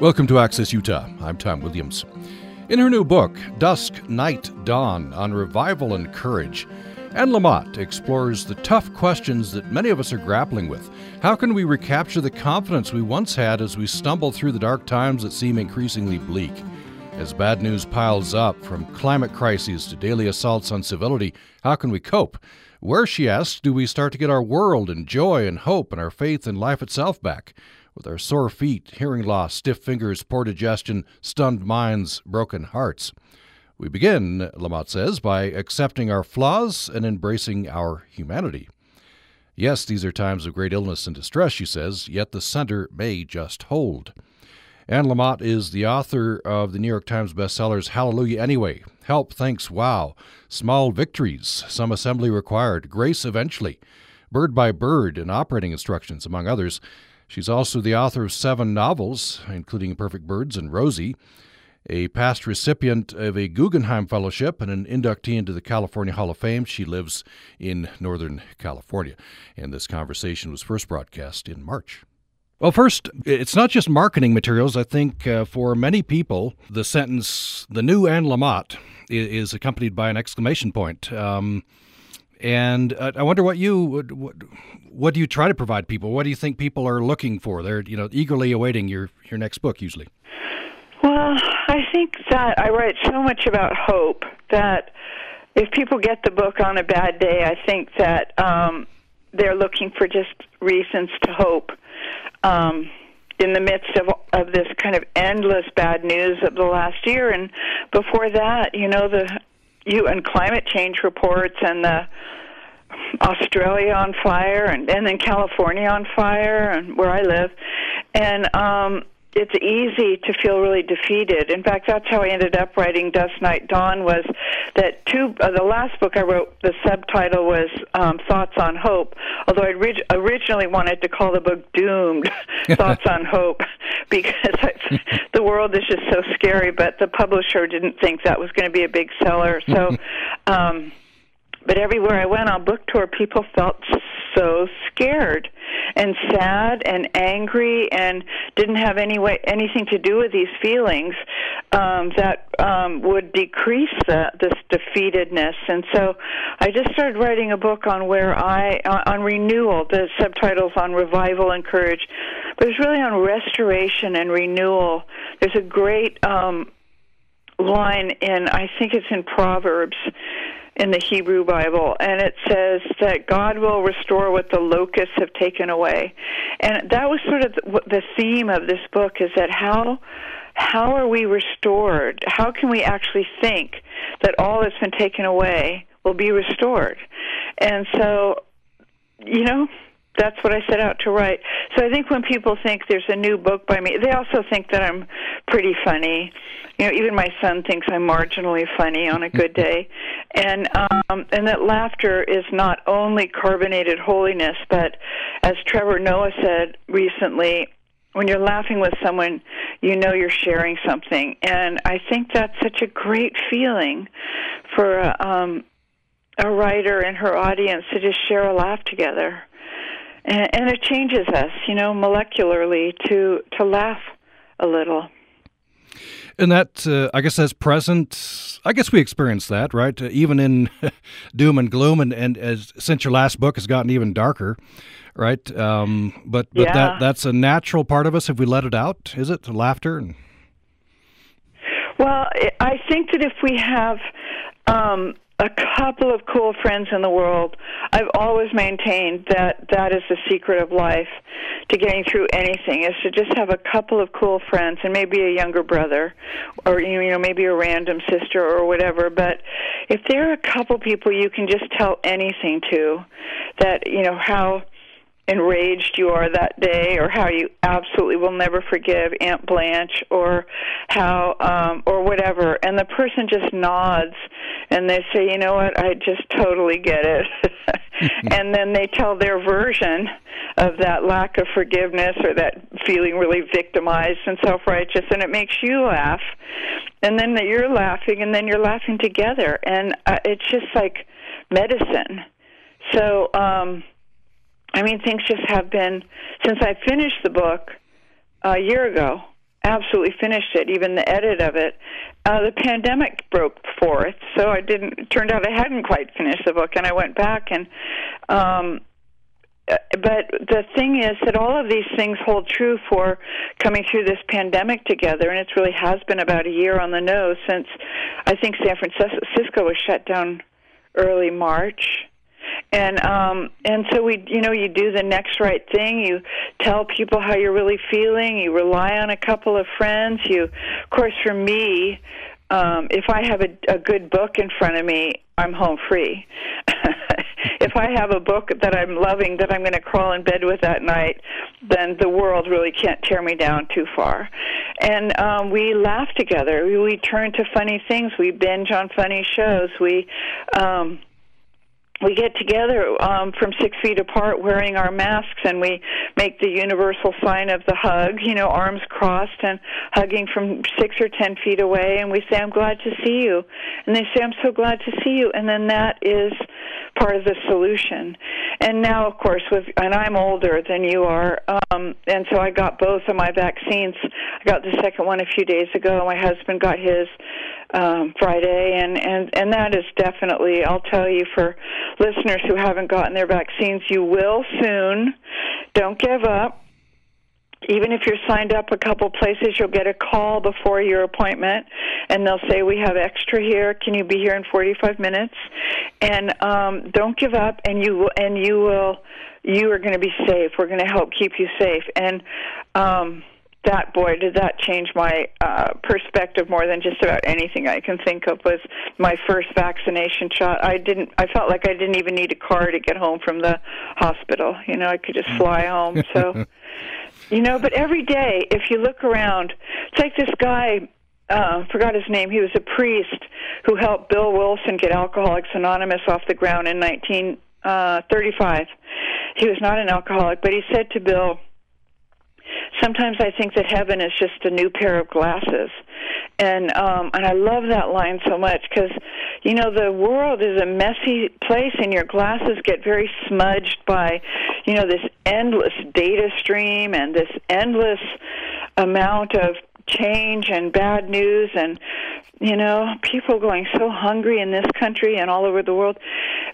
Welcome to Access Utah. I'm Tom Williams. In her new book, Dusk, Night, Dawn on Revival and Courage, Anne Lamott explores the tough questions that many of us are grappling with. How can we recapture the confidence we once had as we stumble through the dark times that seem increasingly bleak? As bad news piles up, from climate crises to daily assaults on civility, how can we cope? Where, she asks, do we start to get our world and joy and hope and our faith in life itself back? With our sore feet, hearing loss, stiff fingers, poor digestion, stunned minds, broken hearts. We begin, Lamott says, by accepting our flaws and embracing our humanity. Yes, these are times of great illness and distress, she says, yet the center may just hold. Anne Lamott is the author of the New York Times bestsellers Hallelujah Anyway, Help, Thanks, Wow, Small Victories, Some Assembly Required, Grace Eventually, Bird by Bird, and Operating Instructions, among others. She's also the author of seven novels, including Perfect Birds and Rosie, a past recipient of a Guggenheim Fellowship and an inductee into the California Hall of Fame. She lives in Northern California. And this conversation was first broadcast in March. Well, first, it's not just marketing materials. I think uh, for many people, the sentence, the new Anne Lamott, is, accompanied by an exclamation point. Um, and uh, I wonder what you what, what do you try to provide people? What do you think people are looking for? They're you know eagerly awaiting your your next book usually. Well, I think that I write so much about hope that if people get the book on a bad day, I think that um, they're looking for just reasons to hope. Um, in the midst of of this kind of endless bad news of the last year and before that you know the UN climate change reports and the Australia on fire and and then California on fire and where I live. And um it's easy to feel really defeated. In fact, that's how I ended up writing Dusk Night Dawn was that two uh, the last book I wrote the subtitle was um Thoughts on Hope, although I orig- originally wanted to call the book Doomed Thoughts on Hope because I, the world is just so scary, but the publisher didn't think that was going to be a big seller. So um but everywhere I went on book tour, people felt so scared and sad and angry and didn't have any way anything to do with these feelings um, that um, would decrease the, this defeatedness. And so I just started writing a book on where I on renewal. The subtitles on revival and courage, but it's really on restoration and renewal. There's a great um, line in I think it's in Proverbs in the Hebrew Bible, and it says that God will restore what the locusts have taken away. And that was sort of the theme of this book is that how how are we restored? How can we actually think that all that's been taken away will be restored? And so, you know, that's what I set out to write. So I think when people think there's a new book by me, they also think that I'm pretty funny. You know, even my son thinks I'm marginally funny on a good day, and um, and that laughter is not only carbonated holiness, but as Trevor Noah said recently, when you're laughing with someone, you know you're sharing something, and I think that's such a great feeling for a, um, a writer and her audience to just share a laugh together and, and it changes us, you know, molecularly to to laugh a little. And that, uh, I guess, that's present. I guess we experience that, right? Uh, even in doom and gloom, and, and as since your last book has gotten even darker, right? Um, but but yeah. that that's a natural part of us if we let it out. Is it laughter? And... Well, I think that if we have um, a couple of cool friends in the world. I've always maintained that that is the secret of life to getting through anything is to just have a couple of cool friends and maybe a younger brother or you know maybe a random sister or whatever but if there are a couple people you can just tell anything to that you know how enraged you are that day or how you absolutely will never forgive Aunt Blanche or how um or whatever. And the person just nods and they say you know what? I just totally get it. And then they tell their version of that lack of forgiveness or that feeling really victimized and self-righteous and it makes you laugh. And then that you're laughing and then you're laughing together. And uh, it's just like medicine. So um I mean, things just have been since I finished the book a year ago. absolutely finished it, even the edit of it. Uh, the pandemic broke forth, so I didn't. It turned out I hadn't quite finished the book, and I went back and. Um, uh, but the thing is that all of these things hold true for coming through this pandemic together, and it really has been about a year on the nose since I think San Francisco was shut down early March and um and so we you know you do the next right thing. You tell people how you're really feeling. You rely on a couple of friends. You of course for me um if i have a, a good book in front of me i'm home free. If i have a book that i'm loving that i'm going to crawl in bed with at night then the world really can't tear me down too far. And um we laugh together. We, we turn to funny things. We binge on funny shows. We um we get together um, from six feet apart wearing our masks and we make the universal sign of the hug, you know, arms crossed and hugging from six or ten feet away. And we say, I'm glad to see you. And they say, I'm so glad to see you. And then that is part of the solution. And now, of course, with, and I'm older than you are, um, and so I got both of my vaccines. I got the second one a few days ago. My husband got his um, Friday, and and and that is definitely. I'll tell you for listeners who haven't gotten their vaccines, you will soon. Don't give up. Even if you're signed up a couple places, you'll get a call before your appointment, and they'll say, "We have extra here. Can you be here in 45 minutes?" And um, don't give up, and you will, and you will, you are going to be safe. We're going to help keep you safe, and. Um, that boy did that change my uh perspective more than just about anything I can think of was my first vaccination shot. I didn't I felt like I didn't even need a car to get home from the hospital. You know, I could just fly home. So you know, but every day if you look around, it's like this guy uh, forgot his name. He was a priest who helped Bill Wilson get Alcoholics Anonymous off the ground in 1935. Uh, he was not an alcoholic, but he said to Bill, sometimes I think that heaven is just a new pair of glasses, and um, and I love that line so much because you know the world is a messy place, and your glasses get very smudged by you know this endless data stream and this endless amount of change and bad news and you know people going so hungry in this country and all over the world.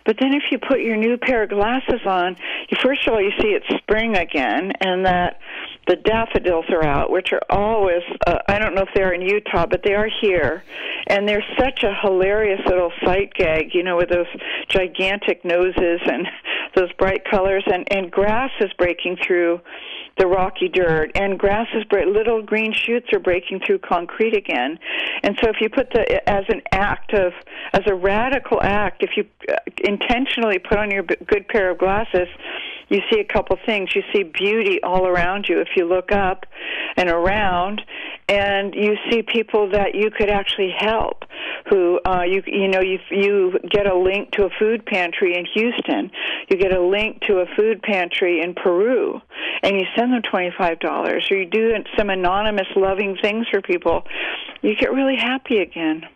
But then if you put your new pair of glasses on you first of all you see it's spring again and that the daffodils are out which are always uh, i don't know if they're in utah but they are here. And they're such a hilarious little sight gag you know with those gigantic noses and those bright colors. And and grass is breaking through the rocky dirt, and grass is grasses, little green shoots are breaking through concrete again. And so, if you put the as an act of as a radical act, if you uh, intentionally put on your good pair of glasses you see a couple things. You see beauty all around you if you look up and around, and you see people that you could actually help. Who uh, you you know you you get a link to a food pantry in Houston, you get a link to a food pantry in Peru, and you send them twenty five dollars, or you do some anonymous loving things for people. You get really happy again.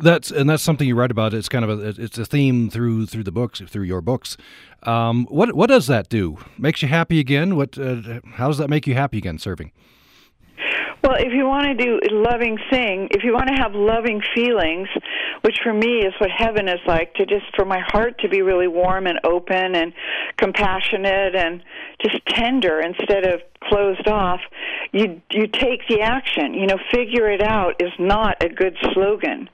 That's and that's something you write about. It's kind of a it's a theme through through the books through your books. Um, what what does that do? Makes you happy again? What uh, how does that make you happy again? Serving. Well, if you want to do loving thing, if you want to have loving feelings, which for me is what heaven is like, to just for my heart to be really warm and open and compassionate and just tender instead of closed off, you you take the action. You know, figure it out is not a good slogan.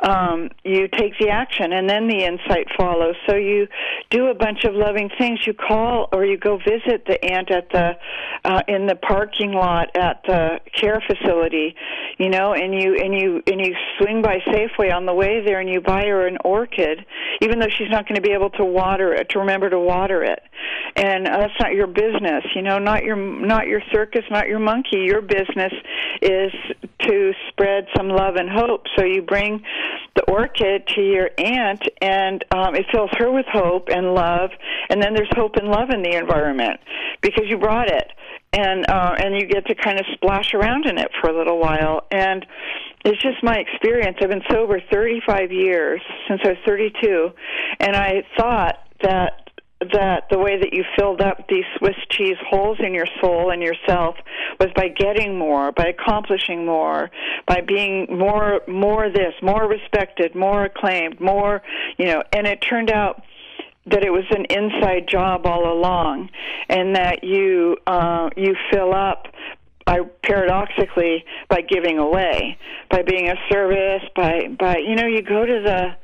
Um, you take the action, and then the insight follows. So you do a bunch of loving things. You call or you go visit the aunt at the uh, in the parking lot at the care facility. You know, and you and you and you swing by Safeway on the way there, and you buy her an orchid, even though she's not going to be able to water it. To remember to water it, and uh, that's not your business. You know, not your not your circus, not your monkey. Your business is to spread some love and hope. So you bring the orchid to your aunt, and um, it fills her with hope and love. And then there's hope and love in the environment because you brought it, and uh, and you get to kind of splash around in it for a little while. And it's just my experience. I've been sober 35 years since I was 32, and I thought that that the way that you filled up these Swiss cheese holes in your soul and yourself was by getting more, by accomplishing more, by being more more this, more respected, more acclaimed, more, you know, and it turned out that it was an inside job all along and that you uh you fill up by paradoxically by giving away by being a service by by you know you go to the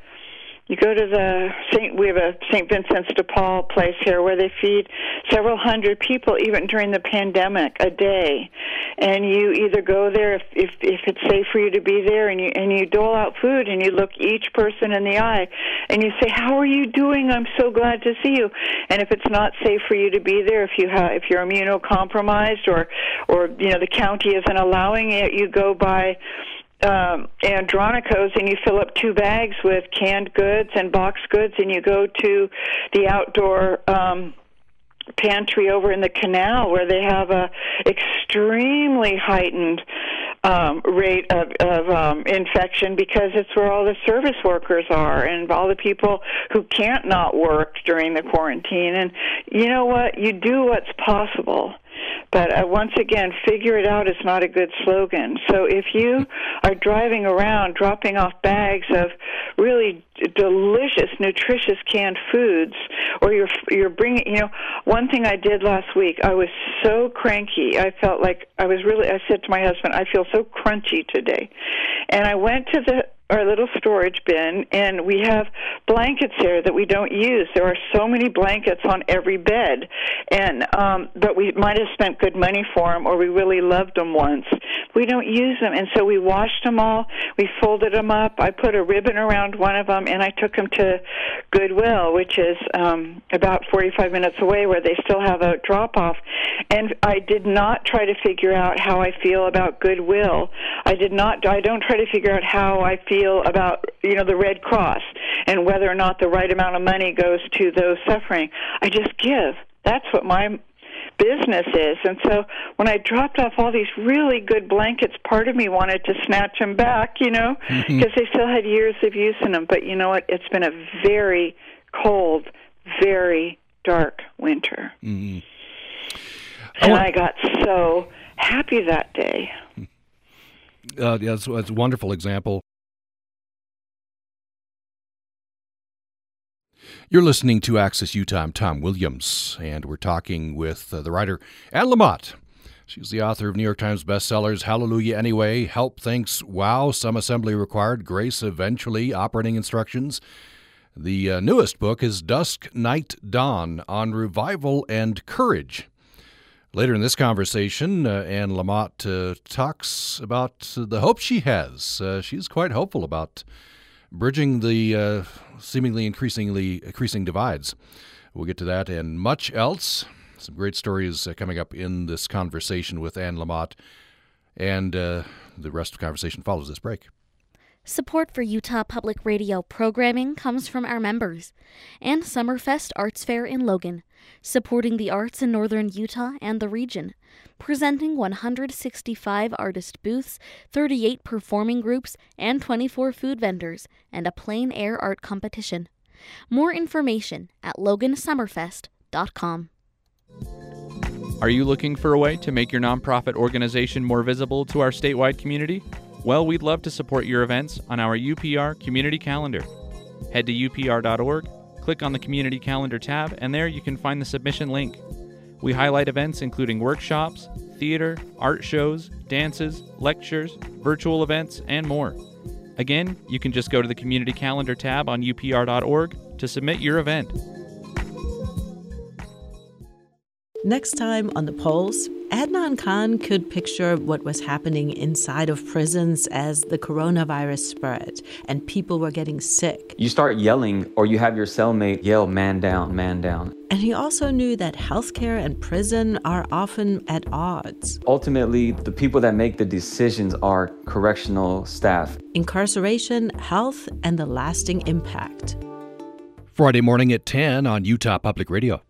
you go to the Saint. We have a Saint Vincent's de Paul place here where they feed several hundred people even during the pandemic a day, and you either go there if if, if it's safe for you to be there, and you and you dole out food and you look each person in the eye, and you say, "How are you doing? I'm so glad to see you." And if it's not safe for you to be there, if you have if you're immunocompromised or or you know the county isn't allowing it, you go by um, Andronico's and you fill up two bags with canned goods and box goods, and you go to the outdoor. Um, pantry over in the canal where they have a extremely heightened um, rate of, of um, infection because it's where all the service workers are and all the people who can't not work during the quarantine. And you know what? You do what's possible but uh, once again, figure it out is not a good slogan. So if you are driving around dropping off bags of really delicious, nutritious canned foods, or you're you're bringing, you know, one thing I did last week, I was so cranky. I felt like I was really. I said to my husband, I feel so crunchy today, and I went to the our little storage bin and we have blankets there that we don't use. There are so many blankets on every bed. And um but we might have spent good money for them or we really loved them once. We don't use them and so we washed them all. We folded them up. I put a ribbon around one of them and i took them to goodwill which is um about 45 minutes away where they still have a drop off and i did not try to figure out how i feel about goodwill. I did not i don't try to figure out how i feel feel about you know the Red Cross and whether or not the right amount of money goes to those suffering. I just give. That's what my business is. And so when I dropped off all these really good blankets, part of me wanted to snatch them back, you know, because mm-hmm. they still had years of use in them. But you know what? It's been a very cold, very dark winter. Mm-hmm. And I got so happy that day. Uh, yeah, it's, it's a wonderful example. You're listening to Access Utah. I'm Tom Williams, and we're talking with uh, the writer Anne Lamott. She's the author of New York Times bestsellers Hallelujah Anyway, Help Thanks Wow, Some Assembly Required, Grace Eventually, Operating Instructions. The uh, newest book is Dusk, Night, Dawn on Revival and Courage. Later in this conversation, uh, Anne Lamott uh, talks about the hope she has. Uh, she's quite hopeful about bridging the uh, seemingly increasingly increasing divides. We'll get to that and much else. Some great stories uh, coming up in this conversation with Anne Lamott, and uh, the rest of the conversation follows this break. Support for Utah Public Radio programming comes from our members and Summerfest Arts Fair in Logan, supporting the arts in northern Utah and the region presenting 165 artist booths, 38 performing groups, and 24 food vendors, and a plein air art competition. More information at logansummerfest.com. Are you looking for a way to make your nonprofit organization more visible to our statewide community? Well, we'd love to support your events on our UPR community calendar. Head to upr.org, click on the community calendar tab, and there you can find the submission link. We highlight events including workshops, theater, art shows, dances, lectures, virtual events, and more. Again, you can just go to the Community Calendar tab on upr.org to submit your event. Next time on the Pulse, Adnan Khan could picture what was happening inside of prisons as the coronavirus spread and people were getting sick. You start yelling, or you have your cellmate yell, man down, man down. And he also knew that healthcare and prison are often at odds. Ultimately, the people that make the decisions are correctional staff. Incarceration, health, and the lasting impact. Friday morning at 10 on Utah Public Radio.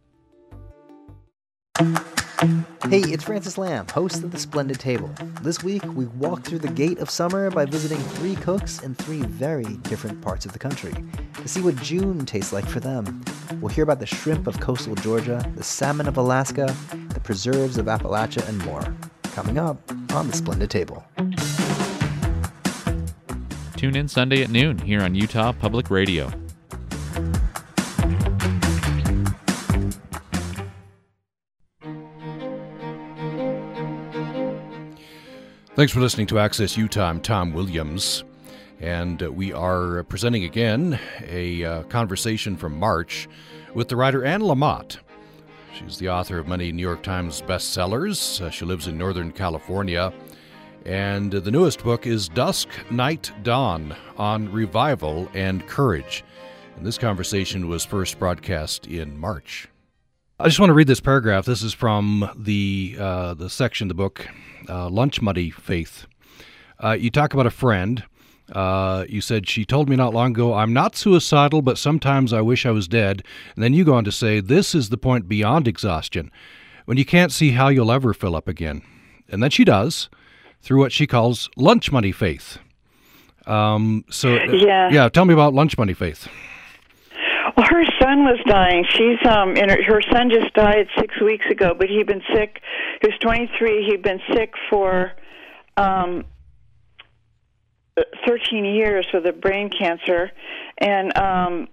Hey, it's Francis Lam, host of The Splendid Table. This week, we walk through the gate of summer by visiting three cooks in three very different parts of the country. to see what June tastes like for them. We'll hear about the shrimp of coastal Georgia, the salmon of Alaska, the preserves of Appalachia, and more. Coming up on the Splendid Table. Tune in Sunday at noon here on Utah Public Radio. Thanks for listening to Access Utah. I'm Tom Williams, and uh, we are presenting again a uh, conversation from March with the writer Anne Lamott. She's the author of many New York Times bestsellers. Uh, she lives in Northern California, and the newest book is Dusk, Night, Dawn on Revival and Courage. And this conversation was first broadcast in March. I just want to read this paragraph. This is from the uh, the section, of the book, uh, Lunch Money Faith. Uh, you talk about a friend. Uh, you said she told me not long ago, "I'm not suicidal, but sometimes I wish I was dead." And then you go on to say, "This is the point beyond exhaustion, when you can't see how you'll ever fill up again." And then she does, through what she calls lunch money faith. Um, so Yeah. yeah. Tell me about lunch money faith. Well, her son was dying. She's um, and her, her son just died six weeks ago, but he'd been sick. He was 23. He'd been sick for um, 13 years with a brain cancer, and um,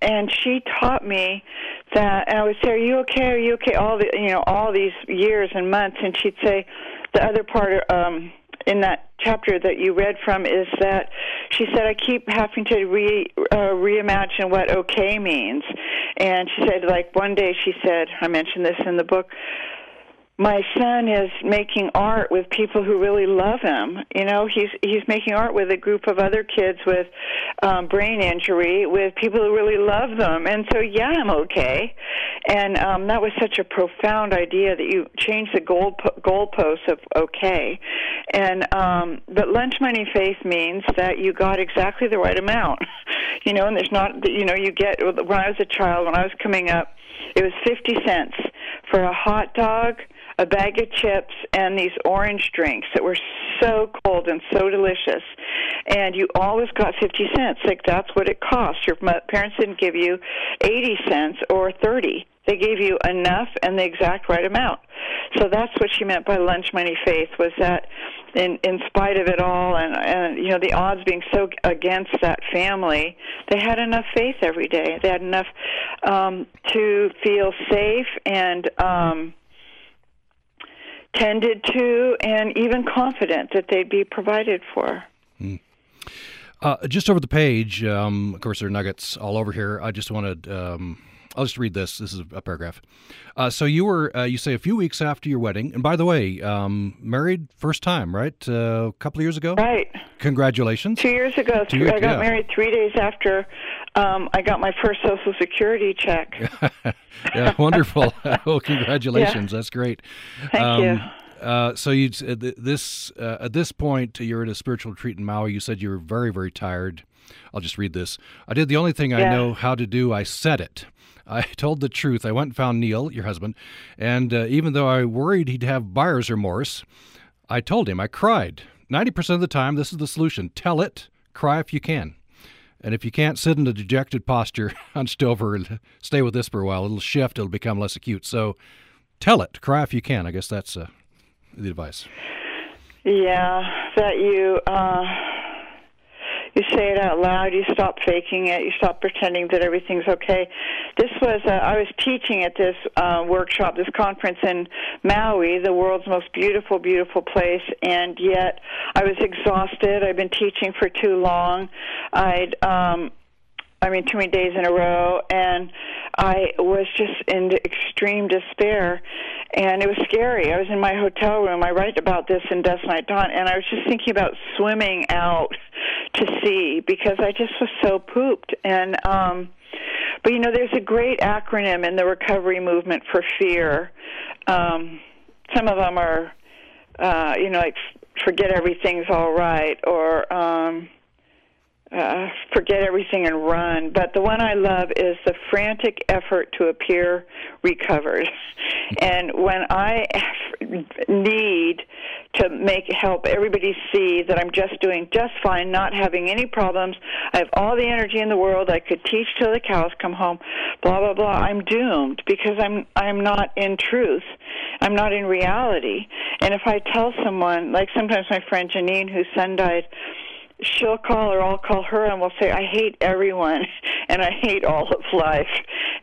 and she taught me that. And I would say, "Are you okay? Are you okay?" All the you know all these years and months, and she'd say, the other part. Of um, in that chapter that you read from is that she said I keep having to re uh, reimagine what okay means, and she said like one day she said I mentioned this in the book. My son is making art with people who really love him. You know, he's he's making art with a group of other kids with um, brain injury, with people who really love them. And so, yeah, I'm okay. And um, that was such a profound idea that you change the goal goalposts of okay. And um, but lunch money faith means that you got exactly the right amount. You know, and there's not you know you get when I was a child when I was coming up, it was fifty cents for a hot dog a bag of chips and these orange drinks that were so cold and so delicious and you always got 50 cents like that's what it cost your parents didn't give you 80 cents or 30 they gave you enough and the exact right amount so that's what she meant by lunch money faith was that in in spite of it all and and you know the odds being so against that family they had enough faith every day they had enough um to feel safe and um tended to and even confident that they'd be provided for. Mm. Uh, just over the page, um, of course, there are nuggets all over here. I just wanted, um, I'll just read this. This is a paragraph. Uh, so you were, uh, you say, a few weeks after your wedding, and by the way, um, married first time, right? Uh, a couple of years ago. Right. Congratulations. Two years ago. Two years, I got yeah. married three days after um, I got my first Social Security check. yeah, wonderful. well, congratulations. Yeah. That's great. Thank um, you. Uh, so you this uh, at this point you're at a spiritual retreat in Maui. You said you were very very tired. I'll just read this. I did the only thing I know how to do. I said it. I told the truth. I went and found Neil, your husband, and uh, even though I worried he'd have buyer's remorse, I told him. I cried. Ninety percent of the time, this is the solution. Tell it. Cry if you can. And if you can't sit in a dejected posture, hunched over, and stay with this for a while, it'll shift. It'll become less acute. So, tell it. Cry if you can. I guess that's uh, the advice. Yeah, that you uh, you say it out loud. You stop faking it. You stop pretending that everything's okay. This was uh, I was teaching at this uh, workshop, this conference in Maui, the world's most beautiful, beautiful place, and yet I was exhausted. I'd been teaching for too long. I'd um, I mean, too many days in a row, and I was just in extreme despair, and it was scary. I was in my hotel room. I write about this in Dusk Night Dawn, and I was just thinking about swimming out to sea because I just was so pooped. And um, but you know, there's a great acronym in the recovery movement for fear. Um, some of them are, uh, you know, like forget everything's all right, or um, uh, forget everything and run. But the one I love is the frantic effort to appear recovered. And when I need to make help everybody see that I'm just doing just fine, not having any problems. I have all the energy in the world. I could teach till the cows come home. Blah blah blah. I'm doomed because I'm I'm not in truth. I'm not in reality. And if I tell someone, like sometimes my friend Janine, whose son died she'll call or I'll call her and we'll say, I hate everyone and I hate all of life.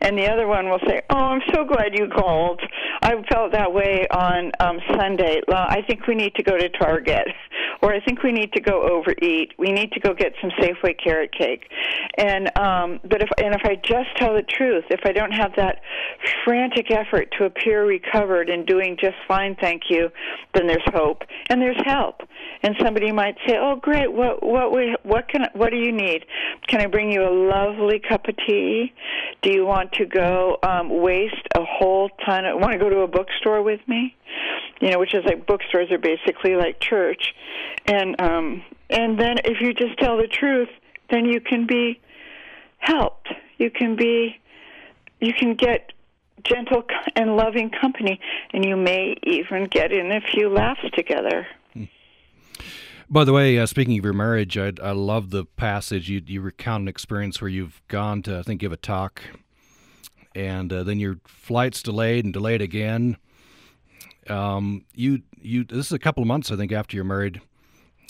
And the other one will say, Oh, I'm so glad you called. I felt that way on um, Sunday. Well, I think we need to go to Target or I think we need to go overeat. We need to go get some Safeway carrot cake. And um but if and if I just tell the truth, if I don't have that frantic effort to appear recovered and doing just fine, thank you, then there's hope and there's help. And somebody might say, "Oh, great. What what we, what can what do you need? Can I bring you a lovely cup of tea? Do you want to go um, waste a whole ton? Of, want to go to a bookstore with me? You know, which is like bookstores are basically like church, and um, and then if you just tell the truth, then you can be helped. You can be you can get gentle and loving company, and you may even get in a few laughs together. By the way, uh, speaking of your marriage, I, I love the passage. You, you recount an experience where you've gone to, I think, give a talk, and uh, then your flight's delayed and delayed again. Um, you, you. This is a couple of months, I think, after you're married.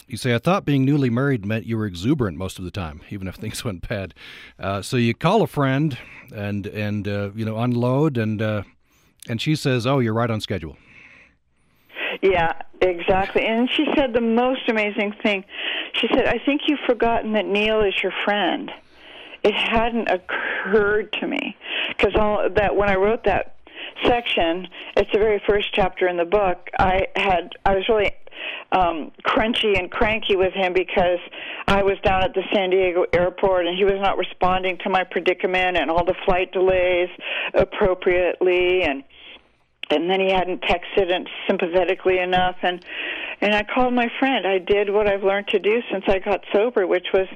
You say, I thought being newly married meant you were exuberant most of the time, even if things went bad. Uh, so you call a friend and and uh, you know unload, and uh, and she says, "Oh, you're right on schedule." Yeah, exactly. And she said the most amazing thing. She said, I think you've forgotten that Neil is your friend. It hadn't occurred to me because all that when I wrote that section, it's the very first chapter in the book. I had I was really um crunchy and cranky with him because I was down at the San Diego airport and he was not responding to my predicament and all the flight delays appropriately and and then he hadn't texted and sympathetically enough and and I called my friend. I did what I've learned to do since I got sober, which was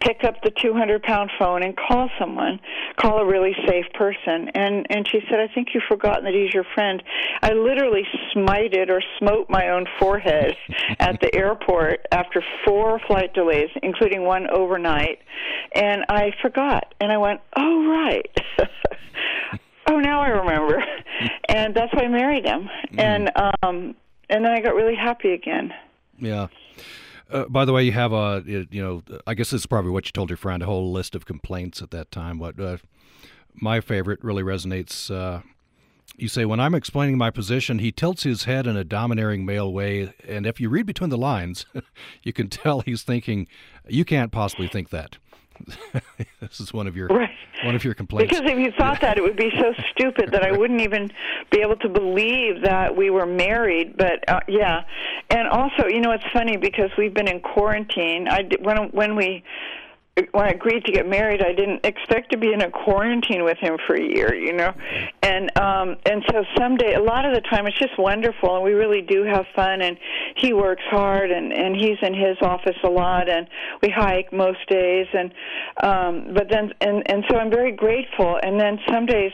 pick up the 200 pound phone and call someone, call a really safe person. And and she said, I think you've forgotten that he's your friend. I literally smited or smote my own forehead at the airport after four flight delays, including one overnight, and I forgot. And I went, oh right. oh, now I remember. and that's why I married him. Mm. And um and then I got really happy again. Yeah. Uh, by the way, you have a you know I guess this is probably what you told your friend a whole list of complaints at that time. What uh, my favorite really resonates. Uh, you say when I'm explaining my position, he tilts his head in a domineering male way, and if you read between the lines, you can tell he's thinking, "You can't possibly think that." this is one of your right. one of your complaints. Because if you thought that, it would be so stupid that I wouldn't even be able to believe that we were married. But uh, yeah, and also, you know, it's funny because we've been in quarantine. I did, when when we when I agreed to get married, I didn't expect to be in a quarantine with him for a year, you know, and um, and so someday, a lot of the time, it's just wonderful, and we really do have fun. And he works hard, and and he's in his office a lot, and we hike most days, and um, but then and and so I'm very grateful. And then some days,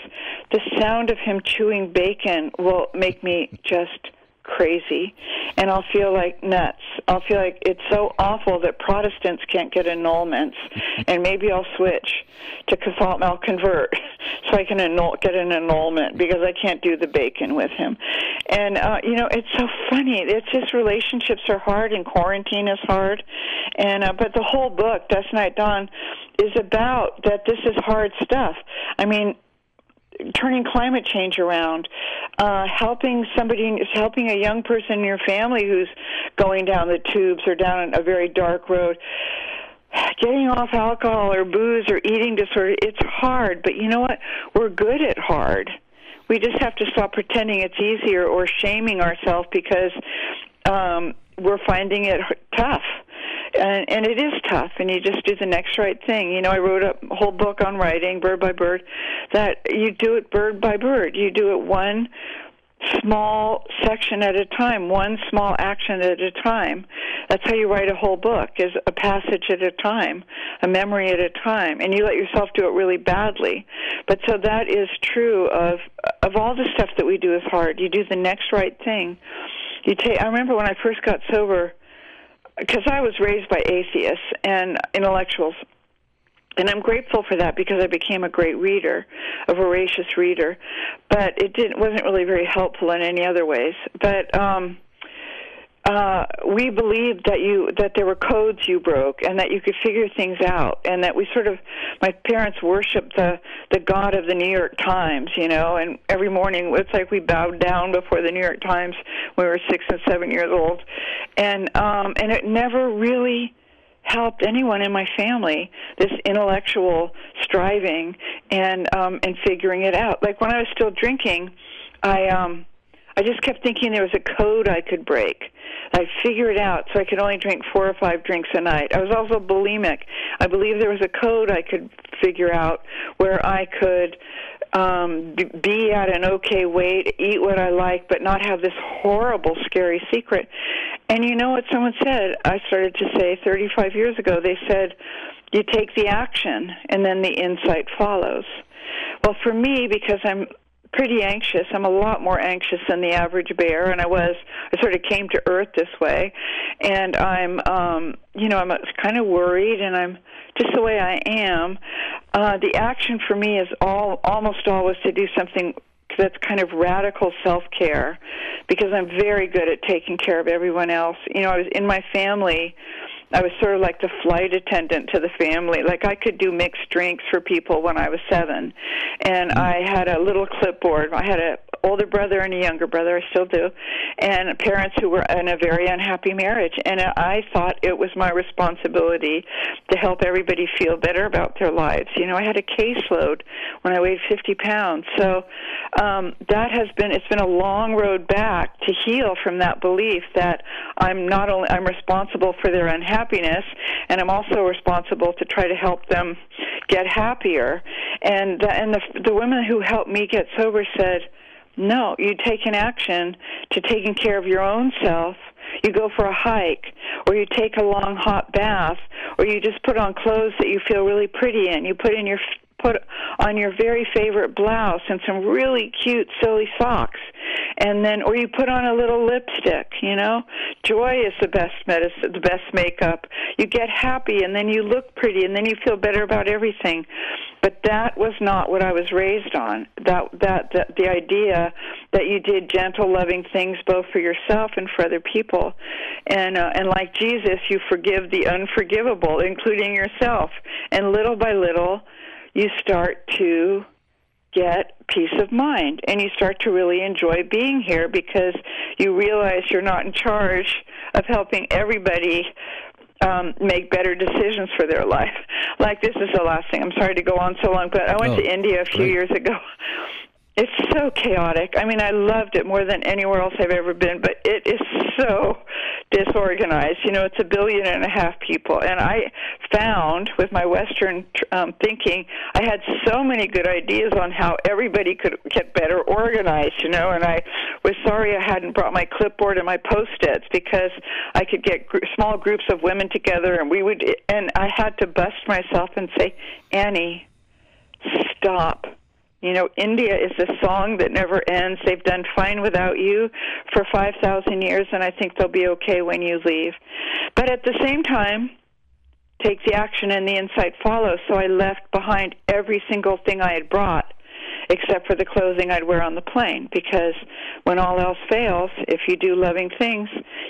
the sound of him chewing bacon will make me just crazy and I'll feel like nuts. I'll feel like it's so awful that Protestants can't get annulments and maybe I'll switch to Catholic I'll convert so I can annul get an annulment because I can't do the bacon with him. And uh you know, it's so funny. It's just relationships are hard and quarantine is hard. And uh but the whole book, Dusk Night Dawn, is about that this is hard stuff. I mean, turning climate change around, uh, helping somebody, helping a young person in your family who's going down the tubes or down a very dark road. Getting off alcohol or booze or eating disorder, it's hard, but you know what? We're good at hard. We just have to stop pretending it's easier or shaming ourselves because um, we're finding it tough and and it is tough and you just do the next right thing. You know i wrote a whole book on writing bird by bird that you do it bird by bird. You do it one small section at a time one small action at a time. That's how you write a whole book is a passage at a time a memory at a time. And you let yourself do it really badly. But so that is true of of all the stuff that we do is hard. You do the next right thing. You take. I remember when I first got sober, because I was raised by atheists and intellectuals, and I'm grateful for that because I became a great reader, a voracious reader. But it didn't wasn't really very helpful in any other ways. But um, uh, we believed that you that there were codes you broke and that you could figure things out and that we sort of my parents worshiped the the god of the New York Times you know and every morning it's like we bowed down before the New York Times when we were 6 and 7 years old and um and it never really helped anyone in my family this intellectual striving and um and figuring it out like when I was still drinking I um I just kept thinking there was a code I could break. I figured out so I could only drink four or five drinks a night. I was also bulimic. I believe there was a code I could figure out where I could um be at an okay weight, eat what I like, but not have this horrible, scary secret. And you know what someone said? I started to say 35 years ago. They said, "You take the action, and then the insight follows." Well, for me, because I'm pretty anxious. I'm a lot more anxious than the average bear, and I was. I sort of came to Earth this way, and I'm, um, you know, I'm kind of worried, and I'm just the way I am. Uh, the action for me is all almost always to do something that's kind of radical self care, because I'm very good at taking care of everyone else. You know, I was in my family I was sort of like the flight attendant to the family. Like I could do mixed drinks for people when I was seven, and mm. I had a little clipboard. I had a older brother and a younger brother. I still do, and parents who were in a very unhappy marriage. And I thought it was my responsibility to help everybody feel better about their lives. You know, I had a caseload when I weighed 50 pounds, so um, that has been it's been a long road back to heal from that belief that I'm not only I'm responsible for their unhappiness, and I'm also responsible to try to help them get happier. And and the the women who helped me get sober said no, you take an action to taking care of your own self. You go for a hike, or you take a long hot bath, or you just put on clothes that you feel really pretty in. You put in your put on your very favorite blouse and some really cute silly socks and then or you put on a little lipstick you know? Joy is the best medicine the best makeup. You get happy and then you look pretty and then you feel better about everything. But that was not what I was raised on. That that, that the idea that you did gentle loving things both for yourself and for other people. And uh, and like Jesus you forgive the unforgivable including yourself. And little by little you start to get peace of mind and you start to really enjoy being here because you realize you're not in charge of helping everybody um, make better decisions for their life. Like this is the last thing. I'm sorry to go on so long, but I went oh, to India a few great. years ago it's so chaotic. I mean, I loved it more than anywhere else I've ever been, but it is so disorganized. You know, it's a billion and a half people, and I found with my Western um, thinking, I had so many good ideas on how everybody could get better organized. You know, and I was sorry I hadn't brought my clipboard and my post-its because I could get gr- small groups of women together, and we would, and I had to bust myself and say, Annie, stop you know, India is a song that never ends. They've done fine without you for 5,000 years, and I think they'll be okay when you leave. But at the same time, take the action and the insight follows. So I left behind every single thing I had brought except for the clothing I'd wear on the plane because when all else fails, if you do loving things,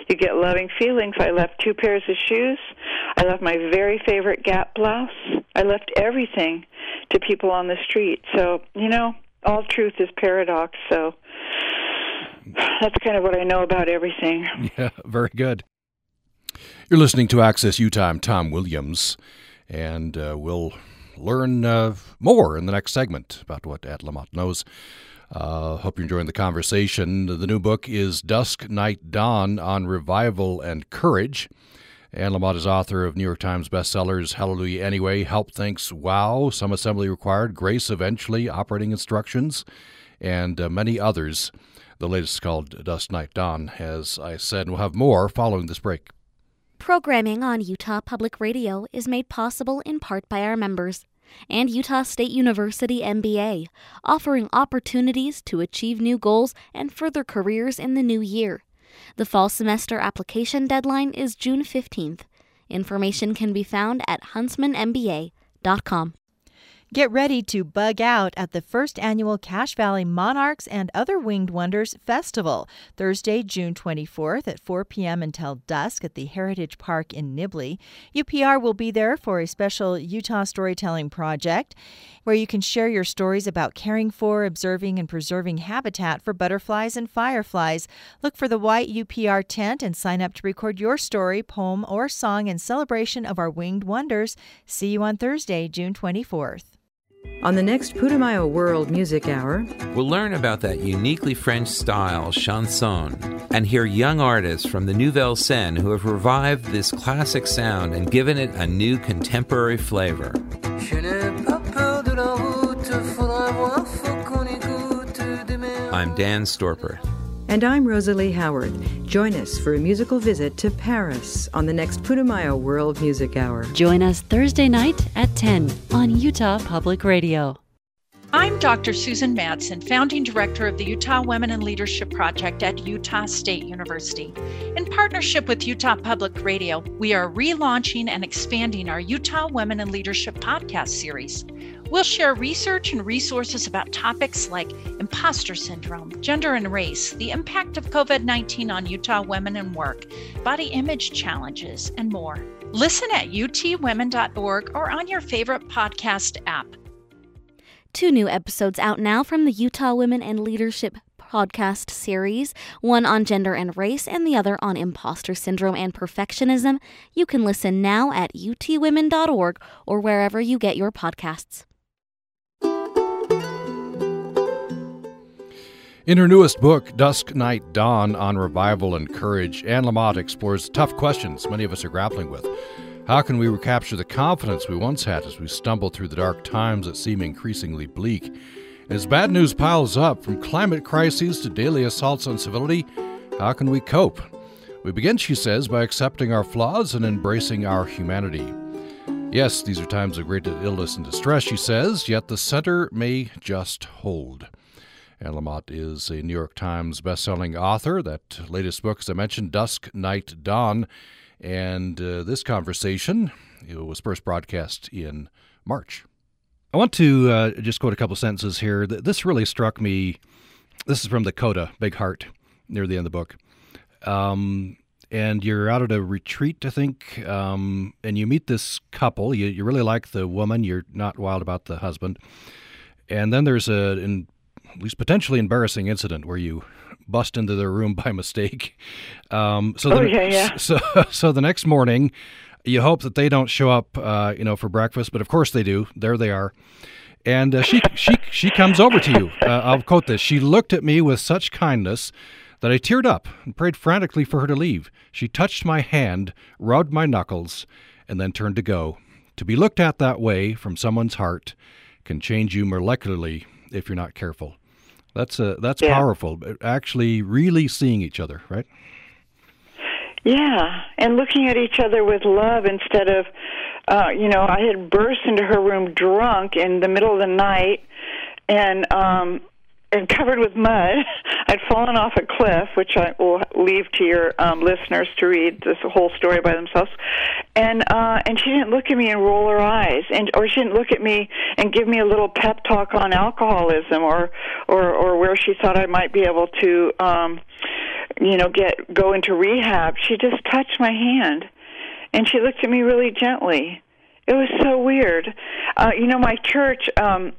you get loving feelings. I left two pairs of shoes. I left my very favorite Gap blouse. I left everything to people on the street. So, you know, all truth is paradox. So that's kind of what I know about everything. Yeah, very good. You're listening to Access Utah. I'm Tom Williams, and uh, we'll learn uh, more in the next segment about what Ed Lamott knows. Uh, hope you're enjoying the conversation. The new book is Dusk, Night, Dawn on Revival and Courage. Anne Lamott is author of New York Times bestsellers Hallelujah Anyway, Help Thanks Wow, Some Assembly Required, Grace Eventually, Operating Instructions, and uh, many others. The latest is called Dusk, Night, Dawn, as I said, we'll have more following this break. Programming on Utah Public Radio is made possible in part by our members and Utah State University MBA, offering opportunities to achieve new goals and further careers in the new year. The fall semester application deadline is June 15th. Information can be found at huntsmanmba.com. Get ready to bug out at the first annual Cache Valley Monarchs and Other Winged Wonders Festival, Thursday, June 24th at 4 p.m. until dusk at the Heritage Park in Nibley. UPR will be there for a special Utah storytelling project where you can share your stories about caring for, observing, and preserving habitat for butterflies and fireflies. Look for the white UPR tent and sign up to record your story, poem, or song in celebration of our winged wonders. See you on Thursday, June 24th. On the next Putumayo World Music Hour, we'll learn about that uniquely French style, chanson, and hear young artists from the Nouvelle Scène who have revived this classic sound and given it a new contemporary flavor. Dan Storper. And I'm Rosalie Howard. Join us for a musical visit to Paris on the next Putumayo World Music Hour. Join us Thursday night at 10 on Utah Public Radio. I'm Dr. Susan Madsen, founding director of the Utah Women in Leadership Project at Utah State University. In partnership with Utah Public Radio, we are relaunching and expanding our Utah Women in Leadership podcast series. We'll share research and resources about topics like imposter syndrome, gender and race, the impact of COVID 19 on Utah women and work, body image challenges, and more. Listen at utwomen.org or on your favorite podcast app. Two new episodes out now from the Utah Women and Leadership podcast series, one on gender and race and the other on imposter syndrome and perfectionism. You can listen now at utwomen.org or wherever you get your podcasts. In her newest book, Dusk Night Dawn on Revival and Courage, Anne Lamott explores tough questions many of us are grappling with. How can we recapture the confidence we once had as we stumble through the dark times that seem increasingly bleak? As bad news piles up, from climate crises to daily assaults on civility, how can we cope? We begin, she says, by accepting our flaws and embracing our humanity. Yes, these are times of great illness and distress, she says, yet the center may just hold. Anne Lamott is a New York Times bestselling author. That latest book, as I mentioned, Dusk, Night, Dawn. And uh, this conversation was first broadcast in March. I want to uh, just quote a couple sentences here. This really struck me. This is from the Coda, Big Heart, near the end of the book. Um, and you're out at a retreat, I think, um, and you meet this couple. You, you really like the woman. You're not wild about the husband. And then there's a, in at least potentially embarrassing incident where you bust into their room by mistake. Um, so, oh, the, yeah, yeah. so so the next morning, you hope that they don't show up, uh, you know, for breakfast, but of course they do. There they are. And uh, she she she comes over to you. Uh, I'll quote this. She looked at me with such kindness that I teared up and prayed frantically for her to leave. She touched my hand, rubbed my knuckles, and then turned to go. To be looked at that way from someone's heart can change you molecularly if you're not careful. That's a, that's yeah. powerful. Actually, really seeing each other, right? Yeah, and looking at each other with love instead of, uh, you know, I had burst into her room drunk in the middle of the night, and um, and covered with mud. I'd fallen off a cliff, which I will leave to your um, listeners to read this whole story by themselves. And uh, and she didn't look at me and roll her eyes, and or she didn't look at me and give me a little pep talk on alcoholism, or or or where she thought I might be able to, um, you know, get go into rehab. She just touched my hand, and she looked at me really gently. It was so weird. Uh, you know, my church. Um,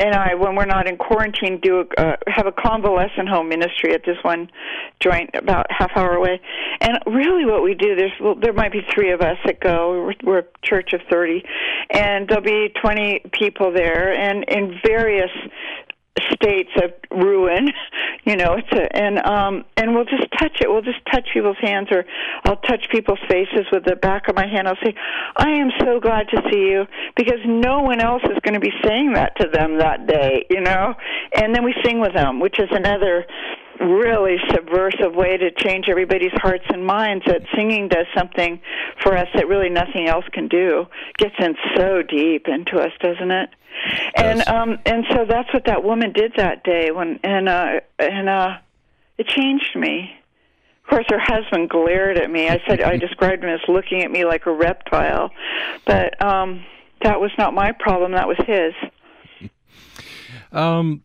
and I, when we're not in quarantine, do a, uh, have a convalescent home ministry at this one joint about half hour away. And really, what we do there's well, there might be three of us that go. We're, we're a church of thirty, and there'll be twenty people there, and in various states of ruin you know it's a and um and we'll just touch it. We'll just touch people's hands or i'll touch people's faces with the back of my hand. I'll say i am so glad to see you because no one else is going to be saying that to them that day you know? And then we sing with them which is another really subversive way to change everybody's hearts and minds that singing does something for us that really nothing else can do. Gets in so deep into us doesn't it and um and so that's what that woman did that day when and uh and uh it changed me Of course, her husband glared at me. I said I described him as looking at me like a reptile, but um, that was not my problem. That was his. Um,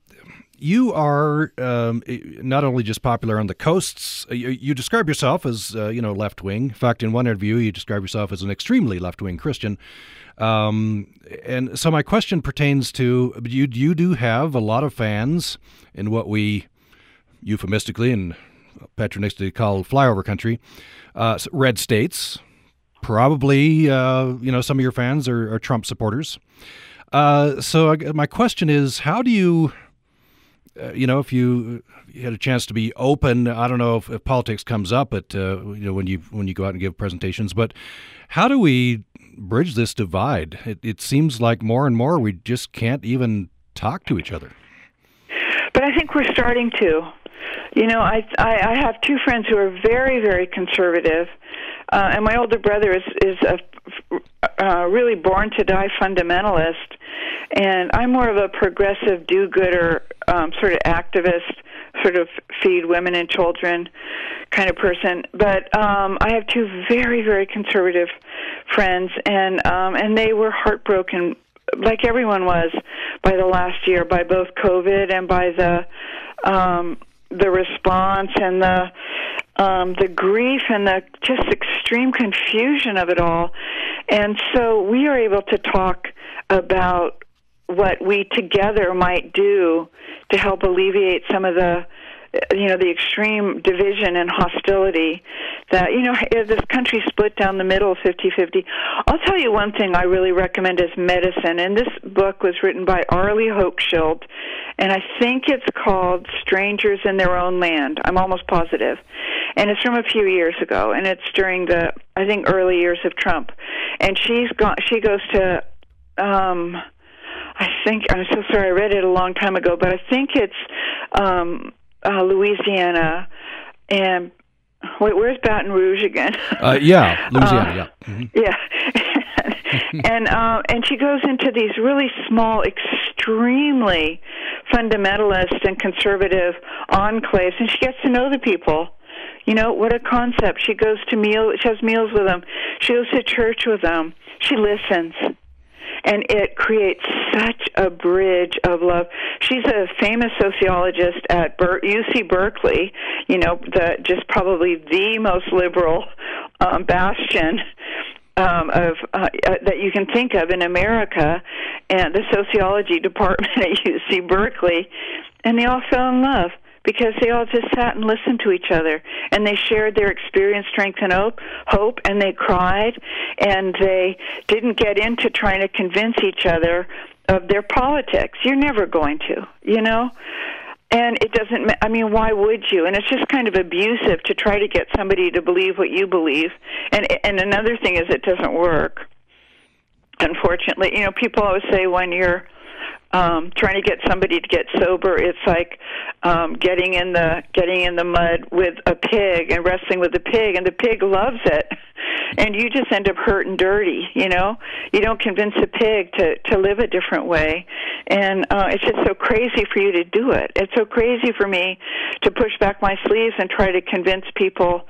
you are um, not only just popular on the coasts. You, you describe yourself as uh, you know left wing. In fact, in one interview, you describe yourself as an extremely left wing Christian. Um, and so my question pertains to you. You do have a lot of fans in what we euphemistically and patronistically call flyover country, uh, red states. Probably, uh, you know, some of your fans are, are Trump supporters. Uh, so my question is, how do you uh, you know, if you, you, had a chance to be open, I don't know if, if politics comes up, but uh, you know, when you when you go out and give presentations, but how do we bridge this divide? It, it seems like more and more we just can't even talk to each other. But I think we're starting to. You know, I I, I have two friends who are very very conservative, uh, and my older brother is is a uh, really born to die fundamentalist, and I'm more of a progressive do-gooder, um, sort of activist, sort of feed women and children kind of person. But um, I have two very, very conservative friends, and um, and they were heartbroken, like everyone was, by the last year, by both COVID and by the um, the response and the um, the grief and the just extreme confusion of it all. And so we are able to talk about what we together might do to help alleviate some of the you know the extreme division and hostility that you know this country split down the middle 50-50 i'll tell you one thing i really recommend is medicine and this book was written by arlie hochschild and i think it's called strangers in their own land. I'm almost positive. And it's from a few years ago and it's during the i think early years of trump. And she's got she goes to um I think I'm so sorry. I read it a long time ago, but I think it's um uh, Louisiana, and wait, where's Baton Rouge again? uh, yeah, Louisiana. Uh, yeah. Mm-hmm. Yeah. and uh, and she goes into these really small, extremely fundamentalist and conservative enclaves, and she gets to know the people. You know what a concept. She goes to meal. She has meals with them. She goes to church with them. She listens and it creates such a bridge of love. She's a famous sociologist at Ber- UC Berkeley, you know, the just probably the most liberal um, bastion um, of uh, uh, that you can think of in America, and the sociology department at UC Berkeley, and they all fell in love because they all just sat and listened to each other and they shared their experience, strength, and hope, hope and they cried and they didn't get into trying to convince each other of their politics. You're never going to, you know? And it doesn't, I mean, why would you? And it's just kind of abusive to try to get somebody to believe what you believe. And, and another thing is it doesn't work. Unfortunately, you know, people always say when you're, um trying to get somebody to get sober it's like um getting in the getting in the mud with a pig and wrestling with the pig and the pig loves it. And you just end up hurt and dirty you know? You don't convince the pig to to live a different way. And uh it's just so crazy for you to do it. It's so crazy for me to push back my sleeves and try to convince people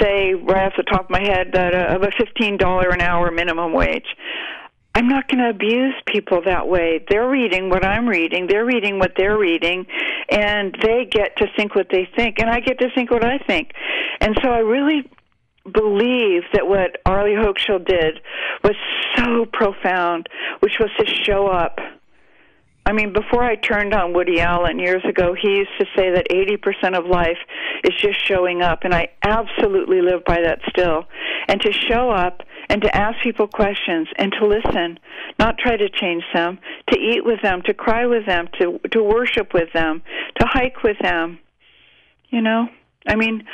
say right off the top of my head that uh, of a fifteen dollar an hour minimum wage I'm not going to abuse people that way. They're reading what I'm reading, they're reading what they're reading, and they get to think what they think, and I get to think what I think. And so I really believe that what Arlie Hochschild did was so profound, which was to show up. I mean, before I turned on Woody Allen years ago, he used to say that 80% of life is just showing up, and I absolutely live by that still. And to show up and to ask people questions and to listen, not try to change them, to eat with them, to cry with them, to to worship with them, to hike with them. You know? I mean,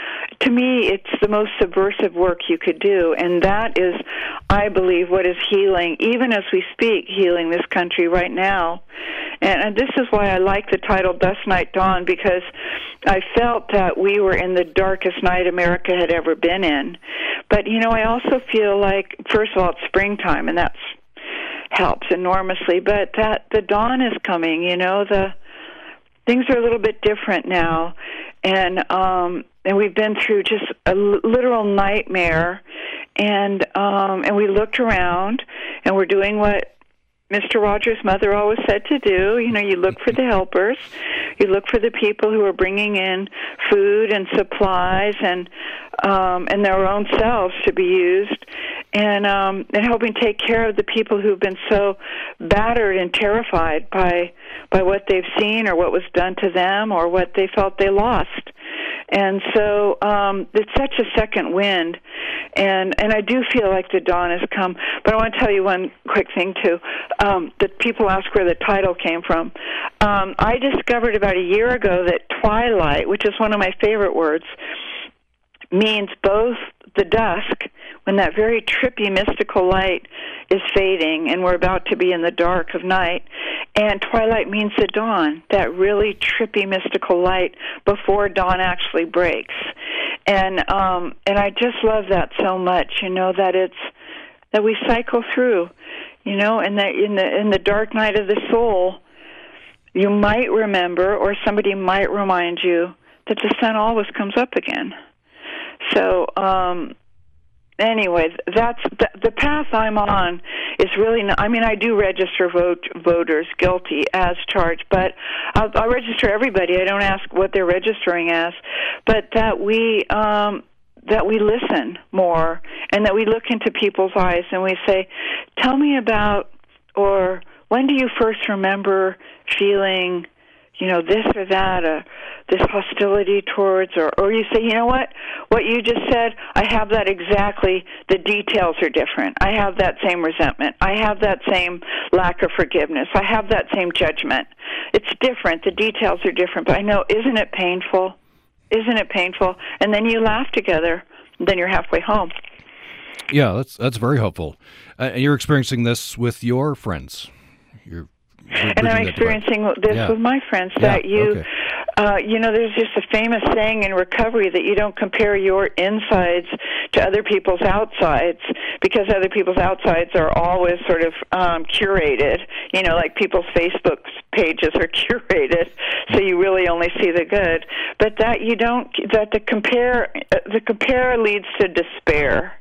to me, it's the most subversive work you could do, and that is, I believe, what is healing, even as we speak, healing this country right now. And, and this is why I like the title Dusk Night Dawn, because I felt that we were in the darkest night America had ever been in. But, you know, I also feel like, first of all, it's springtime, and that's helps enormously, but that the dawn is coming, you know, the things are a little bit different now and um and we've been through just a literal nightmare. And um and we looked around and we're doing what Mr. Rogers' mother always said to do. You know, you look for the helpers, you look for the people who are bringing in food and supplies and um, and their own selves to be used, and um, and helping take care of the people who've been so battered and terrified by by what they've seen or what was done to them or what they felt they lost and so um, it's such a second wind, and and I do feel like the dawn has come. But I want to tell you one quick thing too. Um, that people ask where the title came from. Um, I discovered about a year ago that twilight, which is one of my favorite words, means both the dusk when that very trippy mystical light is fading and we're about to be in the dark of night and twilight means the dawn that really trippy mystical light before dawn actually breaks. And um and i just love that so much you know that it's that we cycle through you know and that in the in the dark night of the soul you might remember or somebody might remind you that the sun always comes up again. So um anyway, that's the, the path I'm on is really. Not, I mean, I do register vote voters guilty as charged, but I'll, I'll register everybody. I don't ask what they're registering as, but that we um, that we listen more and that we look into people's eyes and we say, "Tell me about," or "When do you first remember feeling?" You know this or that uh this hostility towards or or you say you know what? What you just said i have that exactly the details are different. I have that same resentment. I have that same lack of forgiveness. I have that same judgment. It's different. The details are different. But i know isn't it painful? Isn't it painful? And then you laugh together then you're halfway home. Yeah that's that's very helpful. Uh, and you're experiencing this with your friends you're and I'm experiencing this yeah. with my friends that yeah. you okay. uh you know there's just a famous saying in recovery that you don't compare your insides to other people's outsides because other people's outsides are always sort of um curated you know like people's Facebook pages are curated so you really only see the good but that you don't that the compare the compare leads to despair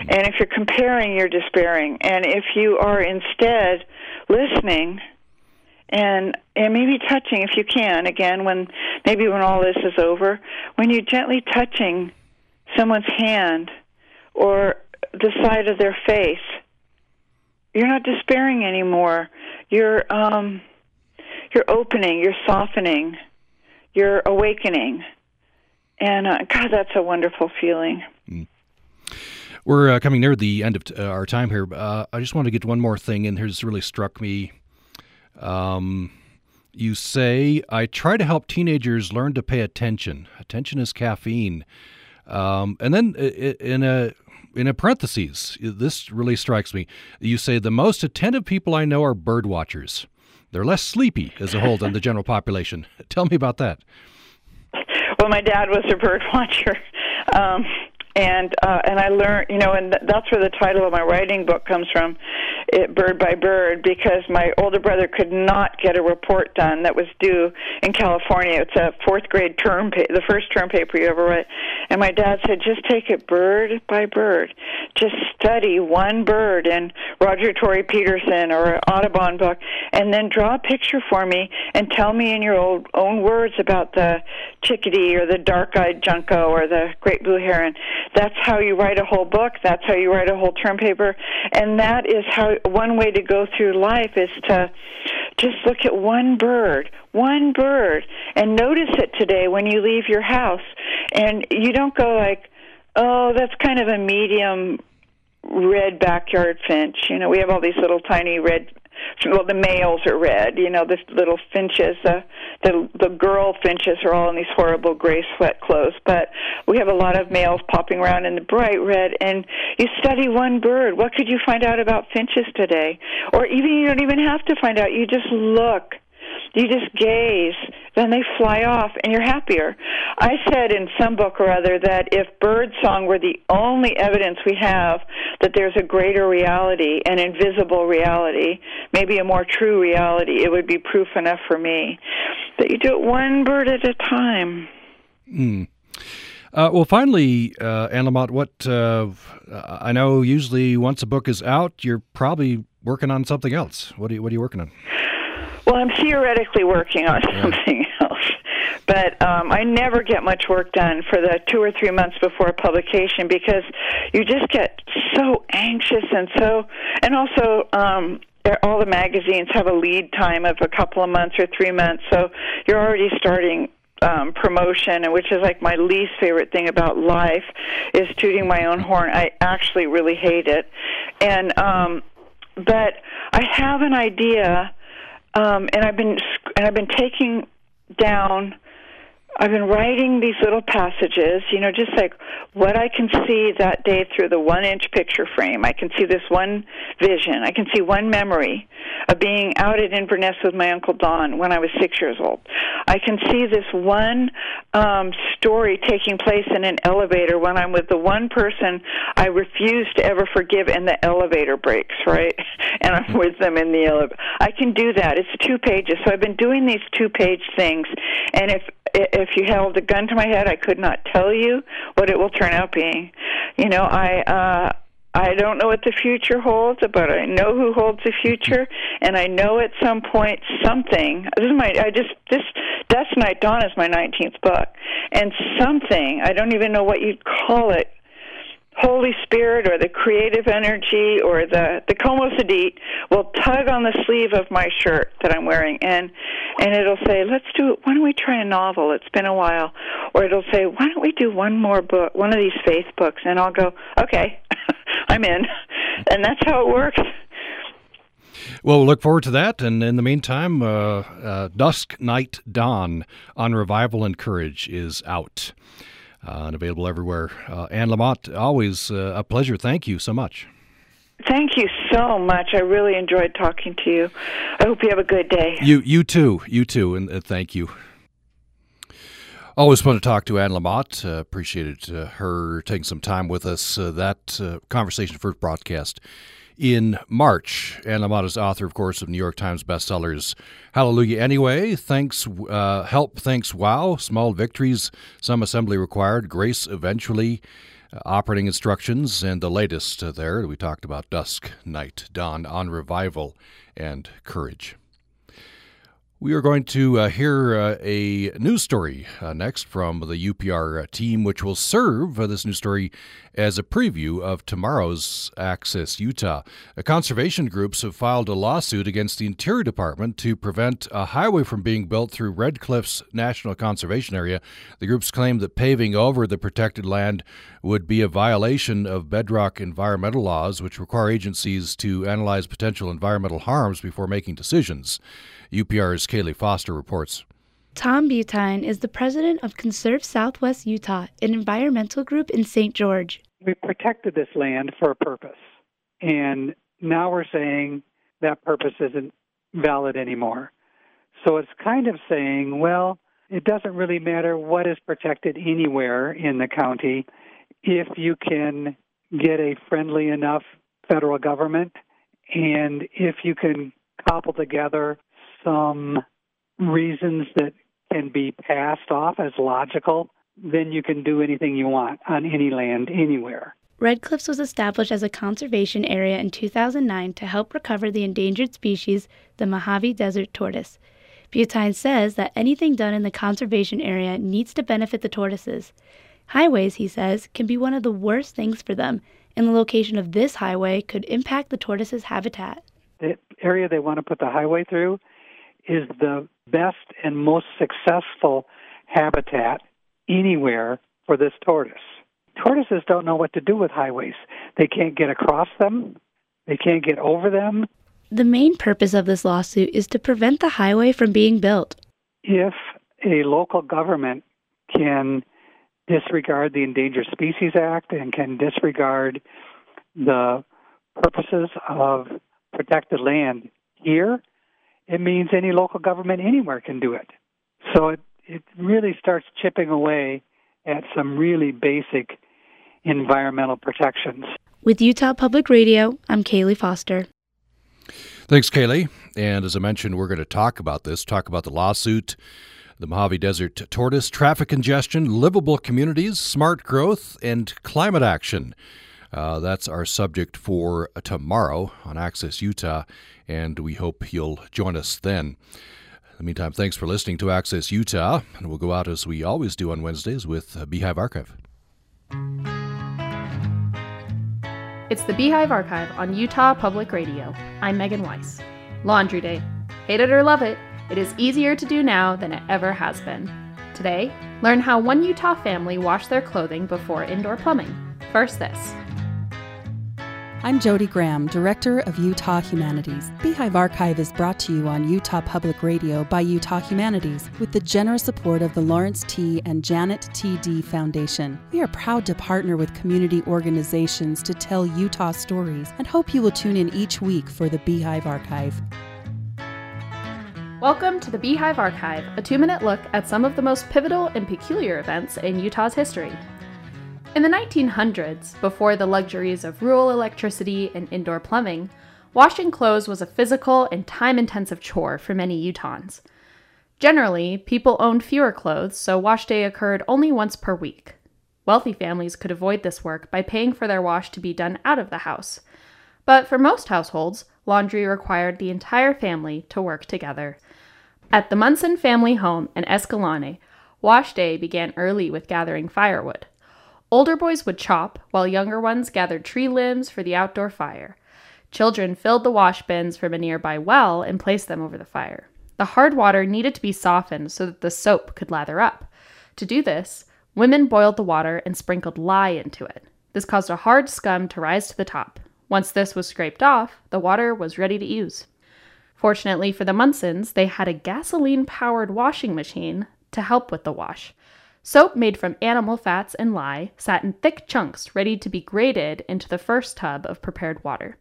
and if you're comparing you're despairing and if you are instead listening and and maybe touching if you can again when maybe when all this is over when you're gently touching someone's hand or the side of their face you're not despairing anymore you're um you're opening you're softening you're awakening and uh, god that's a wonderful feeling mm. we're uh, coming near the end of t- uh, our time here. Uh, I just want to get one more thing in here. This really struck me um, you say, I try to help teenagers learn to pay attention. Attention is caffeine. Um, and then in a in a parentheses, this really strikes me. You say the most attentive people I know are bird watchers. They're less sleepy as a whole than the general population. Tell me about that. Well, my dad was a bird watcher. Um, and uh, and I learned, you know, and that's where the title of my writing book comes from, it, Bird by Bird, because my older brother could not get a report done that was due in California. It's a fourth grade term, pa- the first term paper you ever write, and my dad said, just take it bird by bird, just study one bird in Roger Tory Peterson or an Audubon book, and then draw a picture for me and tell me in your old, own words about the chickadee or the dark-eyed junco or the great blue heron that's how you write a whole book. That's how you write a whole term paper. And that is how one way to go through life is to just look at one bird, one bird, and notice it today when you leave your house. And you don't go like, oh, that's kind of a medium red backyard finch. You know, we have all these little tiny red well the males are red you know the little finches the the the girl finches are all in these horrible gray sweat clothes. But we have a lot of males popping around in the bright red and you study one bird. What could you find out about finches today? Or even you don't even have to find out. You just look you just gaze, then they fly off, and you're happier. I said in some book or other that if bird song were the only evidence we have that there's a greater reality, an invisible reality, maybe a more true reality, it would be proof enough for me. That you do it one bird at a time. Mm. Uh, well, finally, uh, Lamott, what uh, I know usually once a book is out, you're probably working on something else. What are you What are you working on? Well, I'm theoretically working on something else, but um, I never get much work done for the two or three months before publication because you just get so anxious and so, and also. Um, all the magazines have a lead time of a couple of months or three months, so you're already starting um, promotion, and which is like my least favorite thing about life, is tooting my own horn. I actually really hate it, and um, but I have an idea um, and I've been and I've been taking down I've been writing these little passages, you know, just like what I can see that day through the one inch picture frame. I can see this one vision. I can see one memory of being out at Inverness with my Uncle Don when I was six years old. I can see this one um, story taking place in an elevator when I'm with the one person I refuse to ever forgive and the elevator breaks, right? And I'm with them in the elevator. I can do that. It's two pages. So I've been doing these two page things. And if if you held a gun to my head, I could not tell you what it will turn out being. You know, I uh I don't know what the future holds, but I know who holds the future, and I know at some point something. This is my. I just this Dusk Night Dawn is my nineteenth book, and something I don't even know what you'd call it Holy Spirit or the creative energy or the the Como Sedit will tug on the sleeve of my shirt that I'm wearing and and it'll say, "Let's do. It why don't we try a novel? It's been a while." Or it'll say, "Why don't we do one more book, one of these faith books?" And I'll go, "Okay, I'm in," and that's how it works. Well, we'll look forward to that. And in the meantime, uh, uh, Dusk, Night, Dawn on Revival and Courage is out uh, and available everywhere. Uh, Anne Lamott, always uh, a pleasure. Thank you so much. Thank you so much. I really enjoyed talking to you. I hope you have a good day. You, you too. You too. And uh, thank you. Always fun to talk to Anne Lamott. Uh, appreciated uh, her taking some time with us. Uh, that uh, conversation first broadcast in March. Anne Lamott is author, of course, of New York Times bestsellers Hallelujah Anyway, Thanks, uh, Help, Thanks, Wow, Small Victories, Some Assembly Required, Grace Eventually, uh, Operating Instructions, and the latest there we talked about Dusk, Night, Dawn, On Revival, and Courage. We are going to uh, hear uh, a news story uh, next from the UPR uh, team, which will serve uh, this news story as a preview of tomorrow's Access Utah. Uh, conservation groups have filed a lawsuit against the Interior Department to prevent a highway from being built through Red Cliffs National Conservation Area. The groups claim that paving over the protected land would be a violation of bedrock environmental laws, which require agencies to analyze potential environmental harms before making decisions. UPR's Kaylee Foster reports. Tom Butine is the president of Conserve Southwest Utah, an environmental group in St. George. We protected this land for a purpose, and now we're saying that purpose isn't valid anymore. So it's kind of saying, well, it doesn't really matter what is protected anywhere in the county if you can get a friendly enough federal government and if you can cobble together some reasons that can be passed off as logical, then you can do anything you want on any land anywhere. Red Cliffs was established as a conservation area in 2009 to help recover the endangered species, the Mojave Desert tortoise. Butine says that anything done in the conservation area needs to benefit the tortoises. Highways, he says, can be one of the worst things for them, and the location of this highway could impact the tortoise's habitat. The area they want to put the highway through is the best and most successful habitat anywhere for this tortoise. Tortoises don't know what to do with highways. They can't get across them, they can't get over them. The main purpose of this lawsuit is to prevent the highway from being built. If a local government can disregard the Endangered Species Act and can disregard the purposes of protected land here, it means any local government anywhere can do it. So it, it really starts chipping away at some really basic environmental protections. With Utah Public Radio, I'm Kaylee Foster. Thanks, Kaylee. And as I mentioned, we're going to talk about this, talk about the lawsuit The Mojave Desert tortoise, traffic congestion, livable communities, smart growth, and climate action. Uh, that's our subject for tomorrow on Access Utah, and we hope you'll join us then. In the meantime, thanks for listening to Access Utah, and we'll go out as we always do on Wednesdays with Beehive Archive. It's the Beehive Archive on Utah Public Radio. I'm Megan Weiss. Laundry Day. Hate it or love it, it is easier to do now than it ever has been. Today, learn how one Utah family washed their clothing before indoor plumbing. First, this. I'm Jody Graham, Director of Utah Humanities. Beehive Archive is brought to you on Utah Public Radio by Utah Humanities with the generous support of the Lawrence T. and Janet T. Dee Foundation. We are proud to partner with community organizations to tell Utah stories and hope you will tune in each week for the Beehive Archive. Welcome to the Beehive Archive, a two minute look at some of the most pivotal and peculiar events in Utah's history. In the 1900s, before the luxuries of rural electricity and indoor plumbing, washing clothes was a physical and time intensive chore for many Utahns. Generally, people owned fewer clothes, so wash day occurred only once per week. Wealthy families could avoid this work by paying for their wash to be done out of the house. But for most households, laundry required the entire family to work together. At the Munson family home in Escalante, wash day began early with gathering firewood. Older boys would chop, while younger ones gathered tree limbs for the outdoor fire. Children filled the wash bins from a nearby well and placed them over the fire. The hard water needed to be softened so that the soap could lather up. To do this, women boiled the water and sprinkled lye into it. This caused a hard scum to rise to the top. Once this was scraped off, the water was ready to use. Fortunately for the Munsons, they had a gasoline powered washing machine to help with the wash. Soap made from animal fats and lye sat in thick chunks ready to be grated into the first tub of prepared water.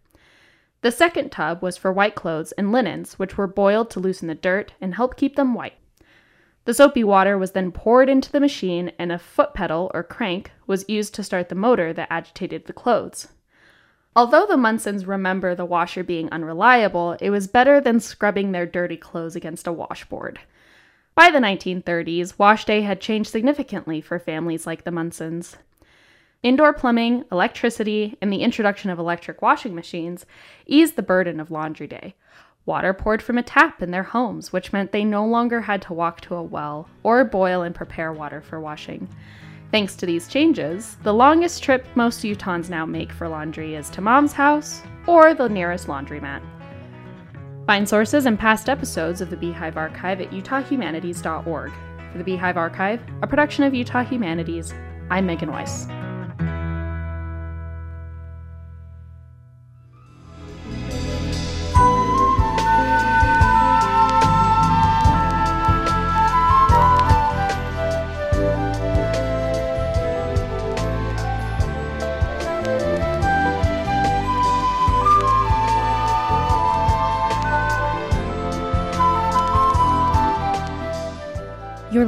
The second tub was for white clothes and linens, which were boiled to loosen the dirt and help keep them white. The soapy water was then poured into the machine, and a foot pedal or crank was used to start the motor that agitated the clothes. Although the Munsons remember the washer being unreliable, it was better than scrubbing their dirty clothes against a washboard. By the 1930s, wash day had changed significantly for families like the Munsons. Indoor plumbing, electricity, and the introduction of electric washing machines eased the burden of laundry day. Water poured from a tap in their homes, which meant they no longer had to walk to a well or boil and prepare water for washing. Thanks to these changes, the longest trip most Utahns now make for laundry is to mom's house or the nearest laundromat. Find sources and past episodes of the Beehive Archive at utahhumanities.org. For the Beehive Archive, a production of Utah Humanities, I'm Megan Weiss.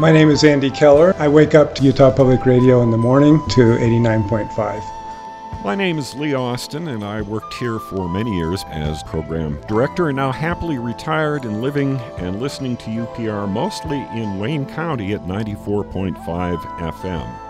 My name is Andy Keller. I wake up to Utah Public Radio in the morning to 89.5. My name is Lee Austin, and I worked here for many years as program director and now happily retired and living and listening to UPR mostly in Wayne County at 94.5 FM.